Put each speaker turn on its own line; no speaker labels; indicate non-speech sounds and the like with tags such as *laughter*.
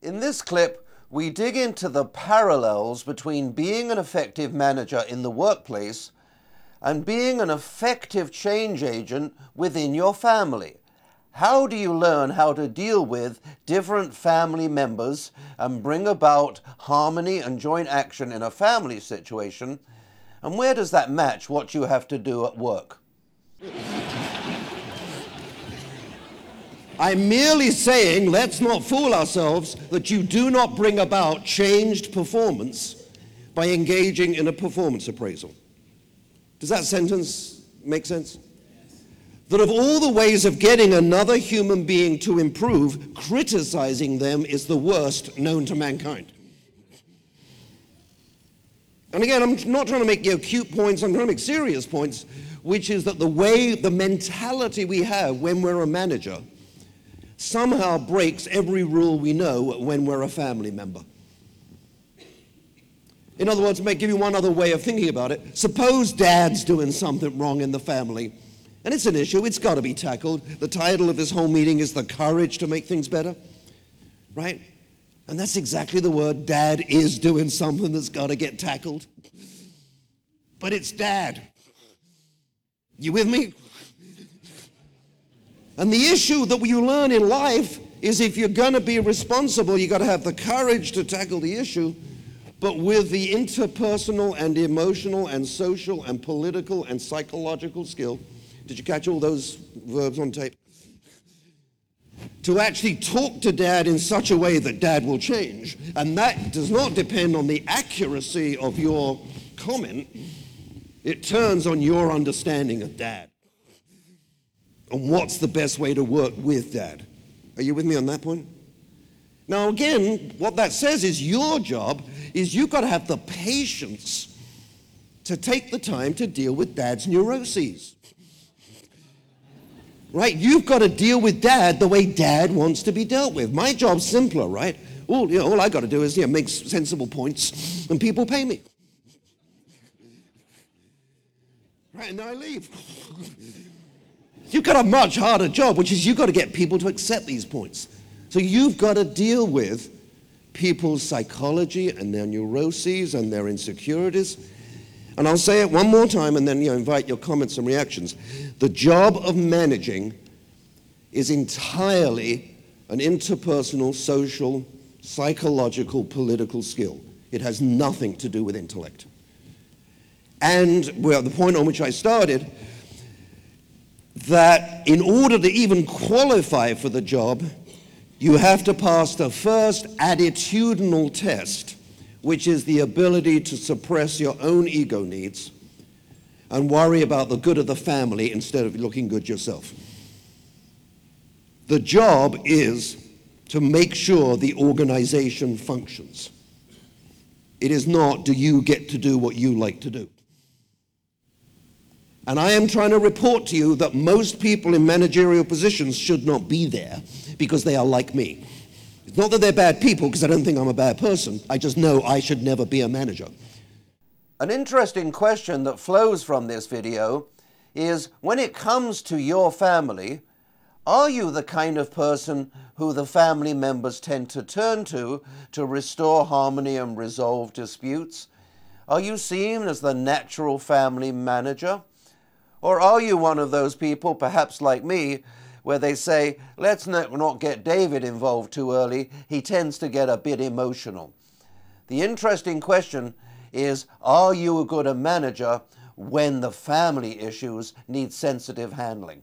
In this clip, we dig into the parallels between being an effective manager in the workplace and being an effective change agent within your family. How do you learn how to deal with different family members and bring about harmony and joint action in a family situation? And where does that match what you have to do at work?
I'm merely saying, let's not fool ourselves, that you do not bring about changed performance by engaging in a performance appraisal. Does that sentence make sense? That of all the ways of getting another human being to improve, criticizing them is the worst known to mankind. And again, I'm not trying to make you know, cute points, I'm trying to make serious points, which is that the way, the mentality we have when we're a manager somehow breaks every rule we know when we're a family member. In other words, to give you one other way of thinking about it, suppose dad's doing something wrong in the family, and it's an issue, it's got to be tackled. The title of this whole meeting is The Courage to Make Things Better, right? And that's exactly the word. Dad is doing something that's got to get tackled. But it's dad. You with me? And the issue that you learn in life is if you're going to be responsible, you've got to have the courage to tackle the issue, but with the interpersonal and emotional and social and political and psychological skill. Did you catch all those verbs on tape? To actually talk to dad in such a way that dad will change. And that does not depend on the accuracy of your comment, it turns on your understanding of dad and what's the best way to work with dad. Are you with me on that point? Now, again, what that says is your job is you've got to have the patience to take the time to deal with dad's neuroses. Right? You've got to deal with dad the way dad wants to be dealt with. My job's simpler, right? All, you know, all I got to do is you know, make sensible points and people pay me. Right, and I leave. *laughs* You've got a much harder job, which is you've got to get people to accept these points. So you've got to deal with people's psychology and their neuroses and their insecurities. And I'll say it one more time and then you know, invite your comments and reactions. The job of managing is entirely an interpersonal, social, psychological, political skill. It has nothing to do with intellect. And well, the point on which I started that in order to even qualify for the job, you have to pass the first attitudinal test, which is the ability to suppress your own ego needs and worry about the good of the family instead of looking good yourself. The job is to make sure the organization functions. It is not, do you get to do what you like to do? And I am trying to report to you that most people in managerial positions should not be there because they are like me. It's not that they're bad people because I don't think I'm a bad person. I just know I should never be a manager.
An interesting question that flows from this video is when it comes to your family, are you the kind of person who the family members tend to turn to to restore harmony and resolve disputes? Are you seen as the natural family manager? Or are you one of those people, perhaps like me, where they say, let's not get David involved too early, he tends to get a bit emotional? The interesting question is, are you a good manager when the family issues need sensitive handling?